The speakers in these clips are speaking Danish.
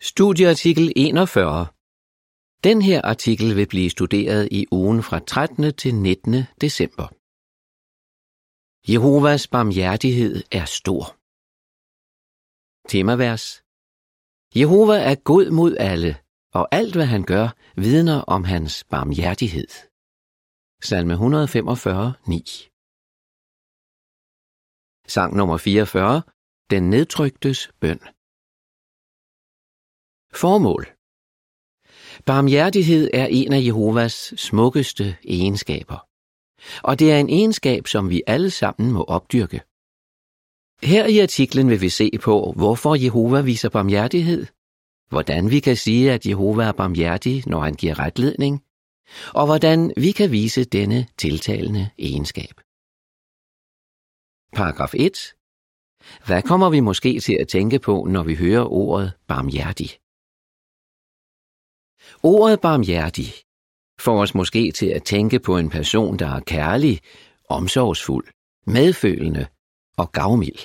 Studieartikel 41. Den her artikel vil blive studeret i ugen fra 13. til 19. december. Jehovas barmhjertighed er stor. Temavers. Jehova er god mod alle, og alt hvad han gør, vidner om hans barmhjertighed. Salme 145, 9. Sang nummer 44. Den nedtryktes bøn. Formål Barmhjertighed er en af Jehovas smukkeste egenskaber. Og det er en egenskab, som vi alle sammen må opdyrke. Her i artiklen vil vi se på, hvorfor Jehova viser barmhjertighed, hvordan vi kan sige, at Jehova er barmhjertig, når han giver retledning, og hvordan vi kan vise denne tiltalende egenskab. Paragraf 1. Hvad kommer vi måske til at tænke på, når vi hører ordet barmhjertig? Ordet barmhjertig får os måske til at tænke på en person, der er kærlig, omsorgsfuld, medfølende og gavmild.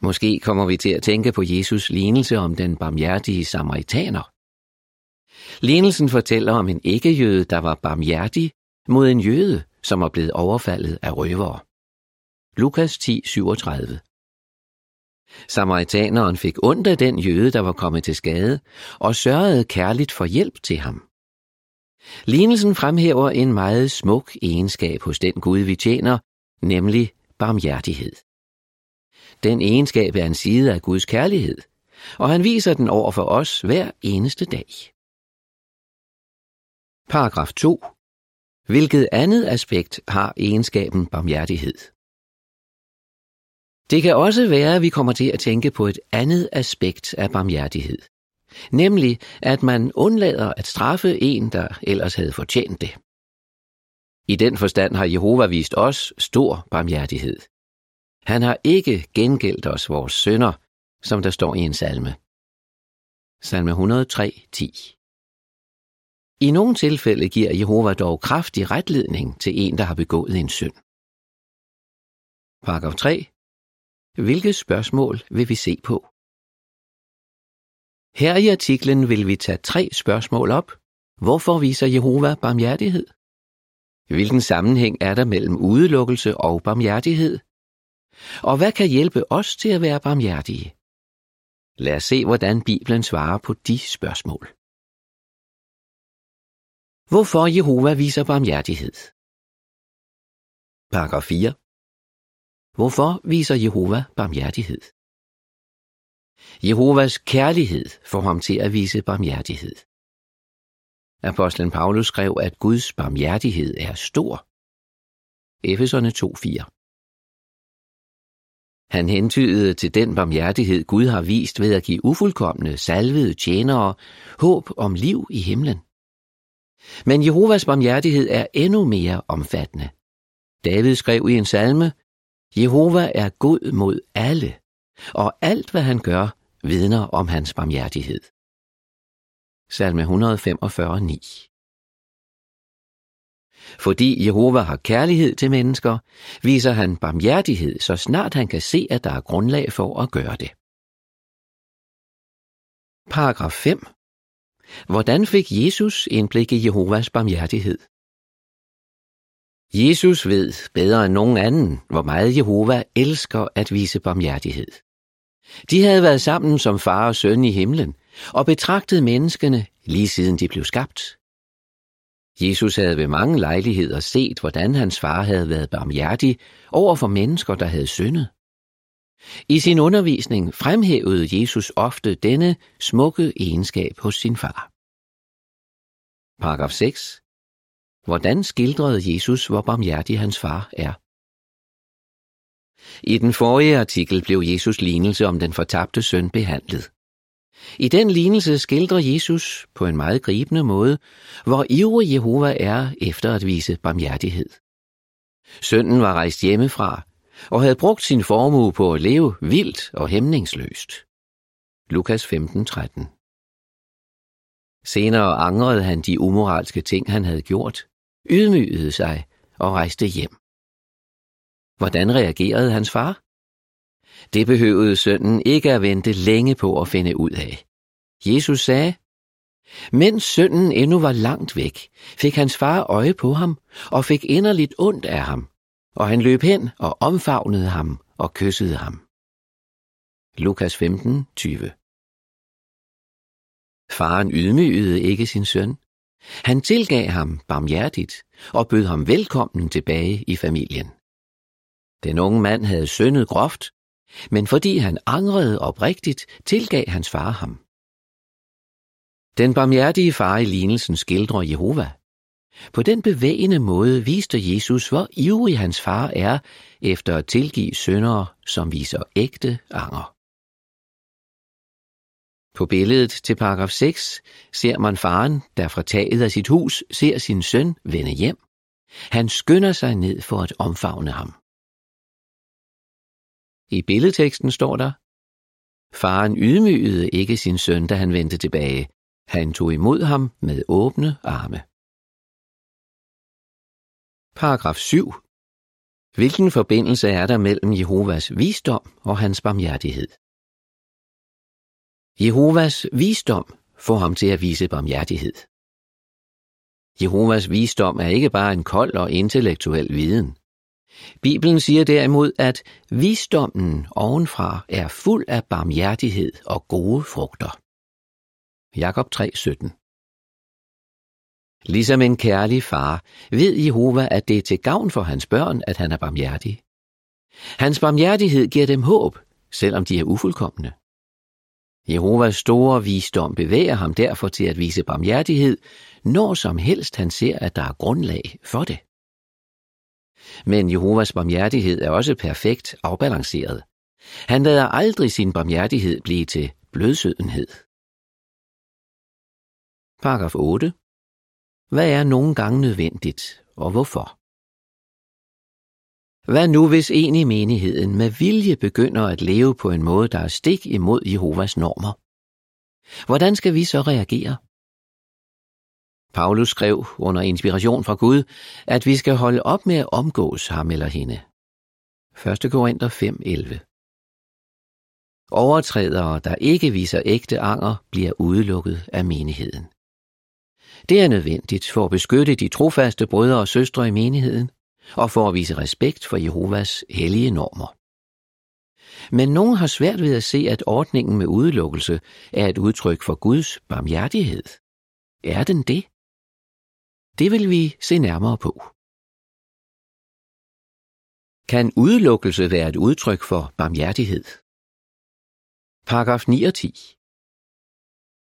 Måske kommer vi til at tænke på Jesus lignelse om den barmhjertige samaritaner. Lignelsen fortæller om en ikke-jøde, der var barmhjertig mod en jøde, som var blevet overfaldet af røvere. Lukas 10, 37 Samaritaneren fik ondt af den jøde, der var kommet til skade, og sørgede kærligt for hjælp til ham. Lignelsen fremhæver en meget smuk egenskab hos den Gud, vi tjener, nemlig barmhjertighed. Den egenskab er en side af Guds kærlighed, og han viser den over for os hver eneste dag. Paragraf 2. Hvilket andet aspekt har egenskaben barmhjertighed? Det kan også være, at vi kommer til at tænke på et andet aspekt af barmhjertighed. Nemlig, at man undlader at straffe en, der ellers havde fortjent det. I den forstand har Jehova vist os stor barmhjertighed. Han har ikke gengældt os vores sønder, som der står i en salme. Salme 103, 10. I nogle tilfælde giver Jehova dog kraftig retledning til en, der har begået en synd. Paragraf 3. Hvilke spørgsmål vil vi se på? Her i artiklen vil vi tage tre spørgsmål op. Hvorfor viser Jehova barmhjertighed? Hvilken sammenhæng er der mellem udelukkelse og barmhjertighed? Og hvad kan hjælpe os til at være barmhjertige? Lad os se, hvordan Bibelen svarer på de spørgsmål. Hvorfor Jehova viser barmhjertighed? Paragraf 4. Hvorfor viser Jehova barmhjertighed? Jehovas kærlighed får ham til at vise barmhjertighed. Apostlen Paulus skrev, at Guds barmhjertighed er stor. Efeserne 2.4 Han hentydede til den barmhjertighed, Gud har vist ved at give ufuldkommende, salvede tjenere håb om liv i himlen. Men Jehovas barmhjertighed er endnu mere omfattende. David skrev i en salme, Jehova er god mod alle, og alt hvad han gør, vidner om hans barmhjertighed. Salme 145, 9 Fordi Jehova har kærlighed til mennesker, viser han barmhjertighed, så snart han kan se, at der er grundlag for at gøre det. Paragraf 5. Hvordan fik Jesus indblik i Jehovas barmhjertighed? Jesus ved bedre end nogen anden, hvor meget Jehova elsker at vise barmhjertighed. De havde været sammen som far og søn i himlen og betragtet menneskene lige siden de blev skabt. Jesus havde ved mange lejligheder set, hvordan hans far havde været barmhjertig over for mennesker, der havde syndet. I sin undervisning fremhævede Jesus ofte denne smukke egenskab hos sin far. Paragraf 6. Hvordan skildrede Jesus, hvor barmhjertig hans far er? I den forrige artikel blev Jesus lignelse om den fortabte søn behandlet. I den lignelse skildrer Jesus på en meget gribende måde, hvor ivrig Jehova er efter at vise barmhjertighed. Sønnen var rejst hjemmefra og havde brugt sin formue på at leve vildt og hæmningsløst. Lukas 15:13. Senere angrede han de umoralske ting, han havde gjort, ydmygede sig og rejste hjem. Hvordan reagerede hans far? Det behøvede sønnen ikke at vente længe på at finde ud af. Jesus sagde, mens sønnen endnu var langt væk, fik hans far øje på ham og fik inderligt ondt af ham, og han løb hen og omfavnede ham og kyssede ham. Lukas 15, 20 Faren ydmygede ikke sin søn. Han tilgav ham barmhjertigt og bød ham velkommen tilbage i familien. Den unge mand havde syndet groft, men fordi han angrede oprigtigt, tilgav hans far ham. Den barmhjertige far i lignelsen skildrer Jehova. På den bevægende måde viste Jesus, hvor ivrig hans far er efter at tilgive syndere, som viser ægte anger. På billedet til paragraf 6 ser man faren, der fra taget af sit hus ser sin søn vende hjem. Han skynder sig ned for at omfavne ham. I billedteksten står der, Faren ydmygede ikke sin søn, da han vendte tilbage. Han tog imod ham med åbne arme. Paragraf 7. Hvilken forbindelse er der mellem Jehovas visdom og hans barmhjertighed? Jehovas visdom får ham til at vise barmhjertighed. Jehovas visdom er ikke bare en kold og intellektuel viden. Bibelen siger derimod, at visdommen ovenfra er fuld af barmhjertighed og gode frugter. Jakob 3:17 Ligesom en kærlig far ved Jehova, at det er til gavn for hans børn, at han er barmhjertig. Hans barmhjertighed giver dem håb, selvom de er ufuldkommende. Jehovas store visdom bevæger ham derfor til at vise barmhjertighed, når som helst han ser, at der er grundlag for det. Men Jehovas barmhjertighed er også perfekt afbalanceret. Han lader aldrig sin barmhjertighed blive til blødsødenhed. Paragraf 8. Hvad er nogle gange nødvendigt, og hvorfor? Hvad nu, hvis en i menigheden med vilje begynder at leve på en måde, der er stik imod Jehovas normer? Hvordan skal vi så reagere? Paulus skrev under inspiration fra Gud, at vi skal holde op med at omgås ham eller hende. 1. Korinther 5:11 Overtrædere, der ikke viser ægte anger, bliver udelukket af menigheden. Det er nødvendigt for at beskytte de trofaste brødre og søstre i menigheden, og for at vise respekt for Jehovas hellige normer. Men nogen har svært ved at se, at ordningen med udelukkelse er et udtryk for Guds barmhjertighed. Er den det? Det vil vi se nærmere på. Kan udelukkelse være et udtryk for barmhjertighed? Paragraf 9 og 10.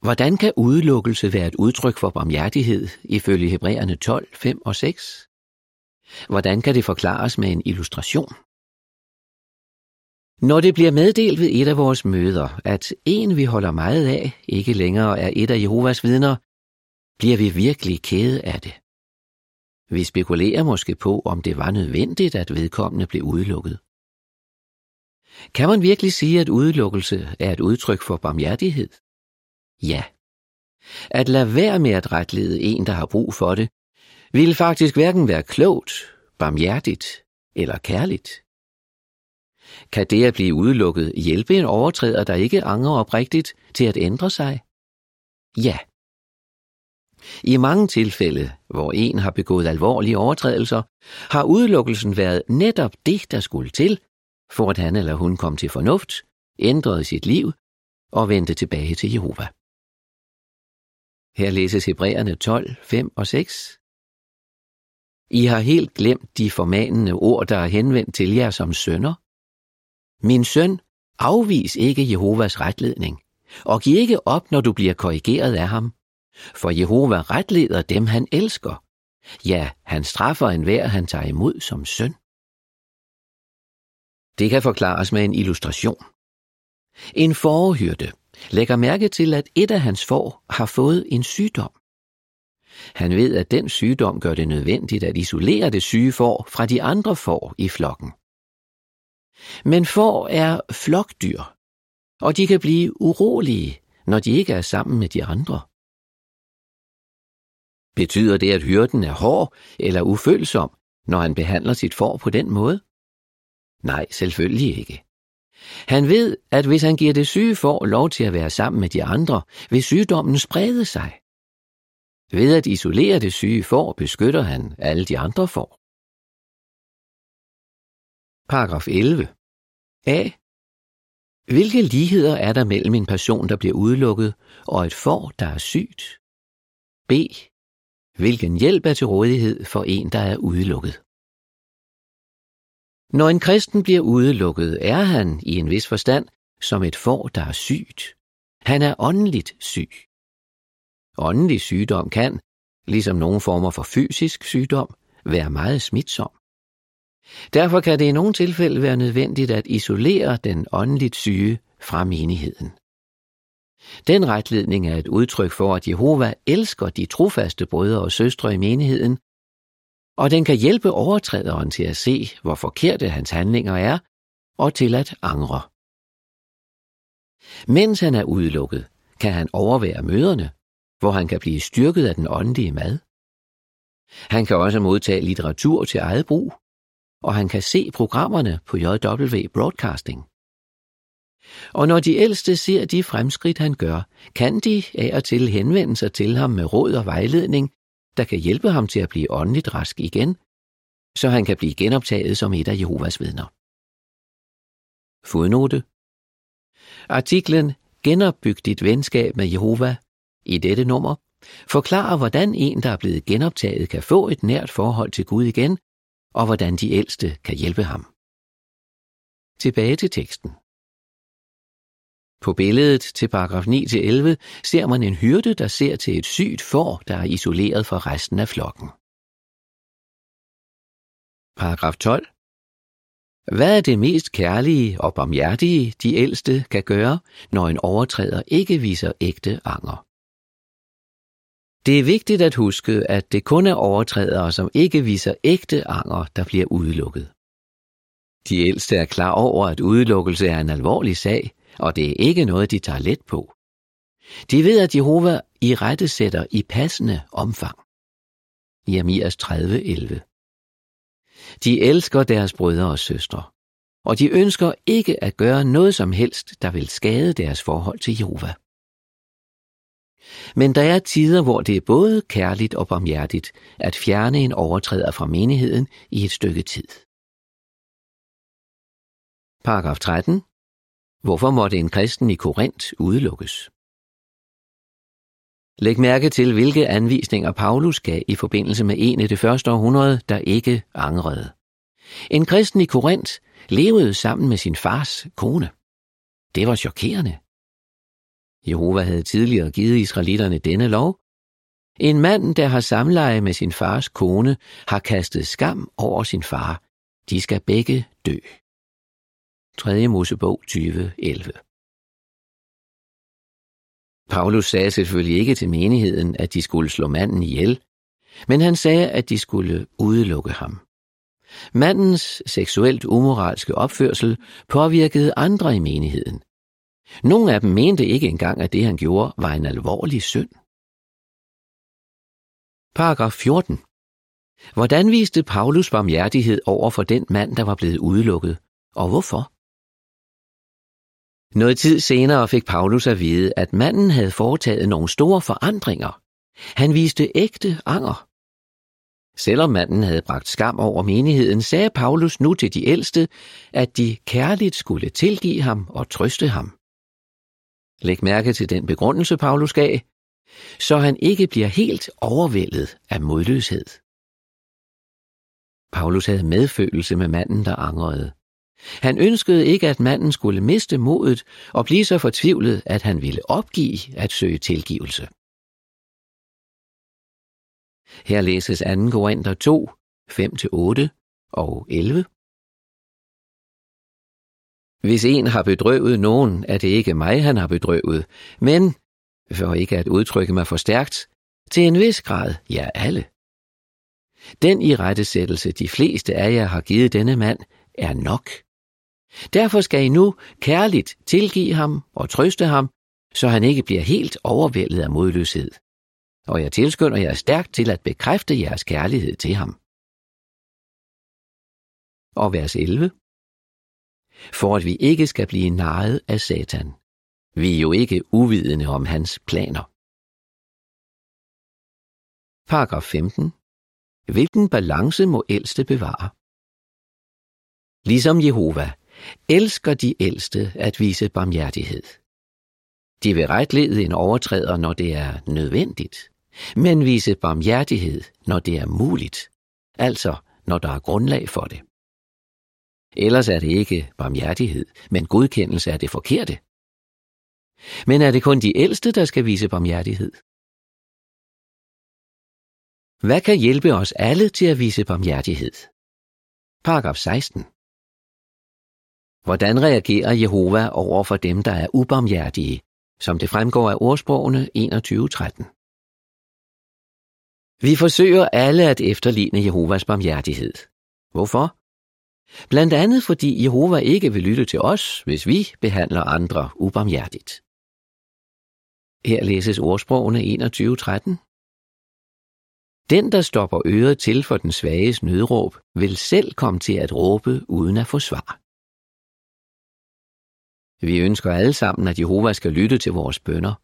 Hvordan kan udelukkelse være et udtryk for barmhjertighed ifølge Hebræerne 12, 5 og 6? Hvordan kan det forklares med en illustration? Når det bliver meddelt ved et af vores møder, at en vi holder meget af ikke længere er et af Jehovas vidner, bliver vi virkelig kede af det. Vi spekulerer måske på, om det var nødvendigt, at vedkommende blev udelukket. Kan man virkelig sige, at udelukkelse er et udtryk for barmhjertighed? Ja. At lade være med at retlede en, der har brug for det, ville faktisk hverken være klogt, barmhjertigt eller kærligt. Kan det at blive udelukket hjælpe en overtræder, der ikke angrer oprigtigt, til at ændre sig? Ja. I mange tilfælde, hvor en har begået alvorlige overtrædelser, har udelukkelsen været netop det, der skulle til, for at han eller hun kom til fornuft, ændrede sit liv og vendte tilbage til Jehova. Her læses Hebræerne 12, 5 og 6. I har helt glemt de formanende ord, der er henvendt til jer som sønner. Min søn, afvis ikke Jehovas retledning, og giv ikke op, når du bliver korrigeret af ham. For Jehova retleder dem, han elsker. Ja, han straffer enhver, han tager imod som søn. Det kan forklares med en illustration. En forhyrte lægger mærke til, at et af hans får har fået en sygdom. Han ved, at den sygdom gør det nødvendigt at isolere det syge får fra de andre får i flokken. Men får er flokdyr, og de kan blive urolige, når de ikke er sammen med de andre. Betyder det, at hyrden er hård eller ufølsom, når han behandler sit får på den måde? Nej, selvfølgelig ikke. Han ved, at hvis han giver det syge får lov til at være sammen med de andre, vil sygdommen sprede sig. Ved at isolere det syge får, beskytter han alle de andre får. Paragraf 11. A. Hvilke ligheder er der mellem en person, der bliver udelukket, og et får, der er sygt? B. Hvilken hjælp er til rådighed for en, der er udelukket? Når en kristen bliver udelukket, er han i en vis forstand som et får, der er sygt. Han er åndeligt syg. Åndelig sygdom kan, ligesom nogle former for fysisk sygdom, være meget smitsom. Derfor kan det i nogle tilfælde være nødvendigt at isolere den åndeligt syge fra menigheden. Den retledning er et udtryk for, at Jehova elsker de trofaste brødre og søstre i menigheden, og den kan hjælpe overtræderen til at se, hvor forkerte hans handlinger er, og til at angre. Mens han er udelukket, kan han overvære møderne, hvor han kan blive styrket af den åndelige mad. Han kan også modtage litteratur til eget brug, og han kan se programmerne på JW Broadcasting. Og når de ældste ser de fremskridt, han gør, kan de af og til henvende sig til ham med råd og vejledning, der kan hjælpe ham til at blive åndeligt rask igen, så han kan blive genoptaget som et af Jehovas vidner. Fodnote Artiklen Genopbyg dit venskab med Jehova i dette nummer forklarer, hvordan en, der er blevet genoptaget, kan få et nært forhold til Gud igen, og hvordan de ældste kan hjælpe ham. Tilbage til teksten. På billedet til paragraf 9-11 ser man en hyrde, der ser til et sygt får, der er isoleret fra resten af flokken. Paragraf 12. Hvad er det mest kærlige og barmhjertige, de ældste kan gøre, når en overtræder ikke viser ægte anger? Det er vigtigt at huske, at det kun er overtrædere, som ikke viser ægte anger, der bliver udelukket. De ældste er klar over, at udelukkelse er en alvorlig sag, og det er ikke noget, de tager let på. De ved, at Jehova i rette sætter i passende omfang. Jeremias 30:11. De elsker deres brødre og søstre, og de ønsker ikke at gøre noget som helst, der vil skade deres forhold til Jehova. Men der er tider, hvor det er både kærligt og barmhjertigt at fjerne en overtræder fra menigheden i et stykke tid. Paragraf 13. Hvorfor måtte en kristen i Korinth udelukkes? Læg mærke til, hvilke anvisninger Paulus gav i forbindelse med en i det første århundrede, der ikke angrede. En kristen i Korinth levede sammen med sin fars kone. Det var chokerende. Jehova havde tidligere givet israelitterne denne lov. En mand, der har samleje med sin fars kone, har kastet skam over sin far. De skal begge dø. 3. Mosebog 20:11 Paulus sagde selvfølgelig ikke til menigheden, at de skulle slå manden ihjel, men han sagde, at de skulle udelukke ham. Mandens seksuelt umoralske opførsel påvirkede andre i menigheden, nogle af dem mente ikke engang, at det han gjorde var en alvorlig synd. Paragraf 14. Hvordan viste Paulus barmhjertighed over for den mand, der var blevet udelukket, og hvorfor? Noget tid senere fik Paulus at vide, at manden havde foretaget nogle store forandringer. Han viste ægte anger. Selvom manden havde bragt skam over menigheden, sagde Paulus nu til de ældste, at de kærligt skulle tilgive ham og trøste ham. Læg mærke til den begrundelse, Paulus gav, så han ikke bliver helt overvældet af modløshed. Paulus havde medfølelse med manden, der angrede. Han ønskede ikke, at manden skulle miste modet og blive så fortvivlet, at han ville opgive at søge tilgivelse. Her læses 2. Korinther 2, 5-8 og 11. Hvis en har bedrøvet nogen, er det ikke mig, han har bedrøvet, men, for ikke at udtrykke mig for stærkt, til en vis grad, ja alle. Den i rettesættelse, de fleste af jer har givet denne mand, er nok. Derfor skal I nu kærligt tilgive ham og trøste ham, så han ikke bliver helt overvældet af modløshed. Og jeg tilskynder jer stærkt til at bekræfte jeres kærlighed til ham. Og vers 11 for at vi ikke skal blive narret af Satan. Vi er jo ikke uvidende om hans planer. Paragraf 15. Hvilken balance må ældste bevare? Ligesom Jehova, elsker de ældste at vise barmhjertighed. De vil retlede en overtræder, når det er nødvendigt, men vise barmhjertighed, når det er muligt, altså når der er grundlag for det. Ellers er det ikke barmhjertighed, men godkendelse af det forkerte. Men er det kun de ældste, der skal vise barmhjertighed? Hvad kan hjælpe os alle til at vise barmhjertighed? Paragraf 16. Hvordan reagerer Jehova over for dem, der er ubarmhjertige, som det fremgår af ordsprogene 21.13? Vi forsøger alle at efterligne Jehovas barmhjertighed. Hvorfor? Blandt andet fordi Jehova ikke vil lytte til os, hvis vi behandler andre ubarmhjertigt. Her læses ordsprogene 21.13. Den, der stopper øret til for den svages nødråb, vil selv komme til at råbe uden at få svar. Vi ønsker alle sammen, at Jehova skal lytte til vores bønder.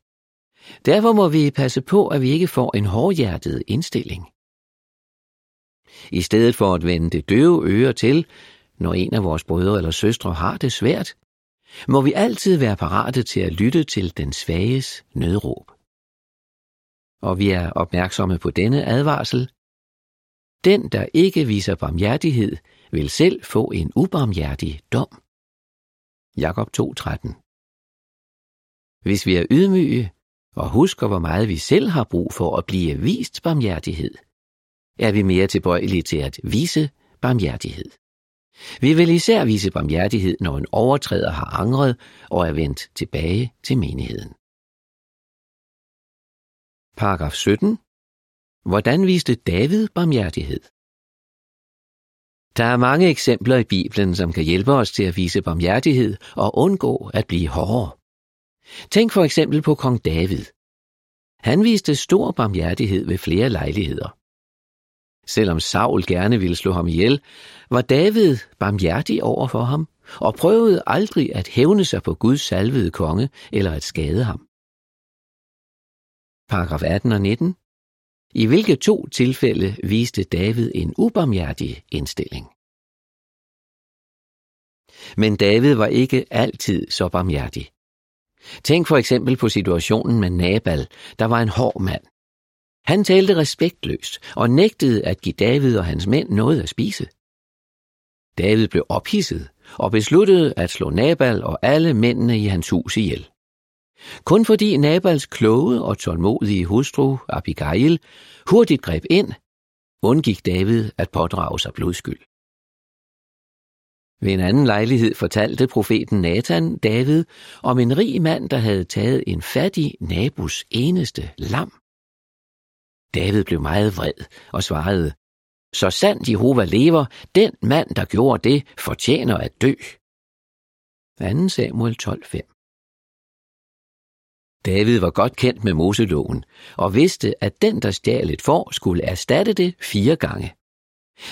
Derfor må vi passe på, at vi ikke får en hårdhjertet indstilling. I stedet for at vende det døve øre til, når en af vores brødre eller søstre har det svært, må vi altid være parate til at lytte til den svages nødråb. Og vi er opmærksomme på denne advarsel. Den, der ikke viser barmhjertighed, vil selv få en ubarmhjertig dom. Jakob 2:13. Hvis vi er ydmyge og husker, hvor meget vi selv har brug for at blive vist barmhjertighed, er vi mere tilbøjelige til at vise barmhjertighed. Vi vil især vise barmhjertighed, når en overtræder har angret og er vendt tilbage til menigheden. Paragraf 17. Hvordan viste David barmhjertighed? Der er mange eksempler i Bibelen, som kan hjælpe os til at vise barmhjertighed og undgå at blive hårdere. Tænk for eksempel på kong David. Han viste stor barmhjertighed ved flere lejligheder. Selvom Saul gerne ville slå ham ihjel, var David barmhjertig over for ham og prøvede aldrig at hævne sig på Guds salvede konge eller at skade ham. Paragraf 18 og 19. I hvilke to tilfælde viste David en ubarmhjertig indstilling? Men David var ikke altid så barmhjertig. Tænk for eksempel på situationen med Nabal, der var en hård mand. Han talte respektløst og nægtede at give David og hans mænd noget at spise. David blev ophidset og besluttede at slå Nabal og alle mændene i hans hus ihjel. Kun fordi Nabals kloge og tålmodige hustru, Abigail, hurtigt greb ind, undgik David at pådrage sig blodskyld. Ved en anden lejlighed fortalte profeten Nathan David om en rig mand, der havde taget en fattig nabos eneste lam. David blev meget vred og svarede, Så sandt Jehova lever, den mand, der gjorde det, fortjener at dø. 2 Samuel 12:5 David var godt kendt med Moseloven og vidste, at den, der stjal et får, skulle erstatte det fire gange.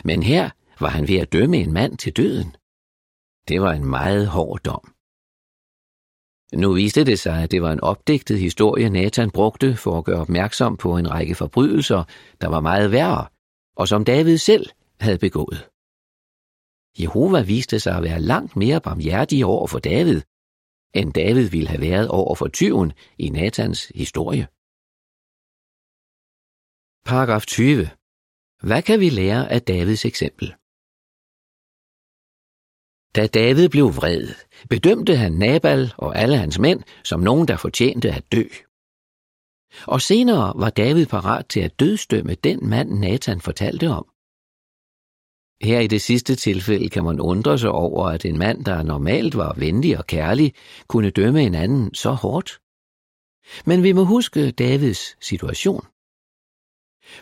Men her var han ved at dømme en mand til døden. Det var en meget hård dom. Nu viste det sig, at det var en opdigtet historie, Nathan brugte for at gøre opmærksom på en række forbrydelser, der var meget værre, og som David selv havde begået. Jehova viste sig at være langt mere barmhjertig over for David, end David ville have været over for tyven i Nathans historie. Paragraf 20. Hvad kan vi lære af Davids eksempel? Da David blev vred, bedømte han Nabal og alle hans mænd som nogen, der fortjente at dø. Og senere var David parat til at dødstømme den mand, Nathan fortalte om. Her i det sidste tilfælde kan man undre sig over, at en mand, der normalt var venlig og kærlig, kunne dømme en anden så hårdt. Men vi må huske Davids situation.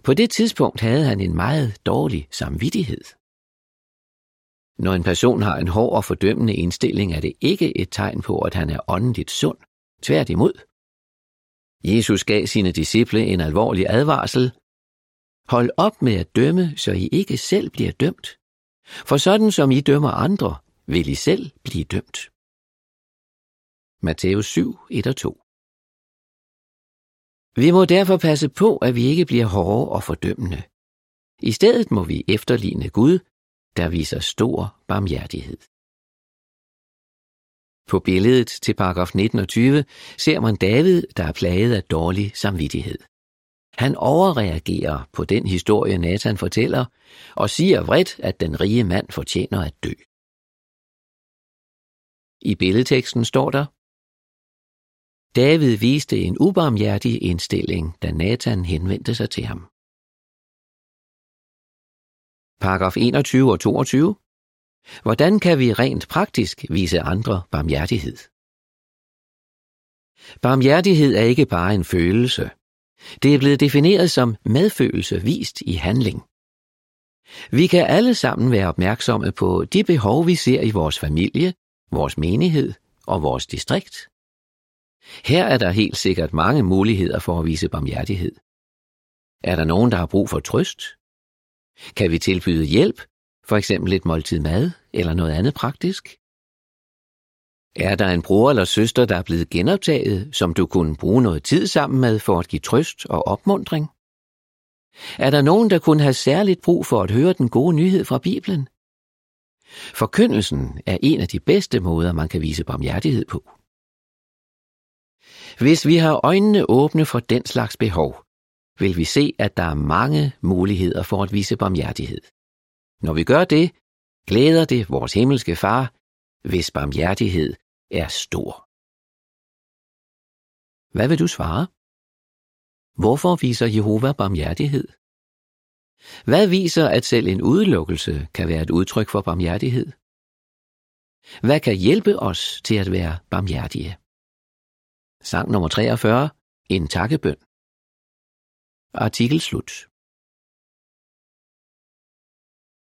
På det tidspunkt havde han en meget dårlig samvittighed. Når en person har en hård og fordømmende indstilling, er det ikke et tegn på, at han er åndeligt sund. Tværtimod. Jesus gav sine disciple en alvorlig advarsel. Hold op med at dømme, så I ikke selv bliver dømt. For sådan som I dømmer andre, vil I selv blive dømt. Matthæus 7, 1 og 2 Vi må derfor passe på, at vi ikke bliver hårde og fordømmende. I stedet må vi efterligne Gud, der viser stor barmhjertighed. På billedet til paragraf 19 og 20 ser man David, der er plaget af dårlig samvittighed. Han overreagerer på den historie, Nathan fortæller, og siger vredt, at den rige mand fortjener at dø. I billedteksten står der, David viste en ubarmhjertig indstilling, da Nathan henvendte sig til ham. Paragraf 21 og 22. Hvordan kan vi rent praktisk vise andre barmhjertighed? Barmhjertighed er ikke bare en følelse. Det er blevet defineret som medfølelse vist i handling. Vi kan alle sammen være opmærksomme på de behov, vi ser i vores familie, vores menighed og vores distrikt. Her er der helt sikkert mange muligheder for at vise barmhjertighed. Er der nogen, der har brug for trøst? Kan vi tilbyde hjælp, for eksempel et måltid mad eller noget andet praktisk? Er der en bror eller søster, der er blevet genoptaget, som du kunne bruge noget tid sammen med for at give trøst og opmundring? Er der nogen, der kunne have særligt brug for at høre den gode nyhed fra Bibelen? Forkyndelsen er en af de bedste måder, man kan vise barmhjertighed på. Hvis vi har øjnene åbne for den slags behov, vil vi se, at der er mange muligheder for at vise barmhjertighed. Når vi gør det, glæder det vores himmelske far, hvis barmhjertighed er stor. Hvad vil du svare? Hvorfor viser Jehova barmhjertighed? Hvad viser, at selv en udelukkelse kan være et udtryk for barmhjertighed? Hvad kan hjælpe os til at være barmhjertige? Sang nummer 43. En takkebøn. Artikel slut.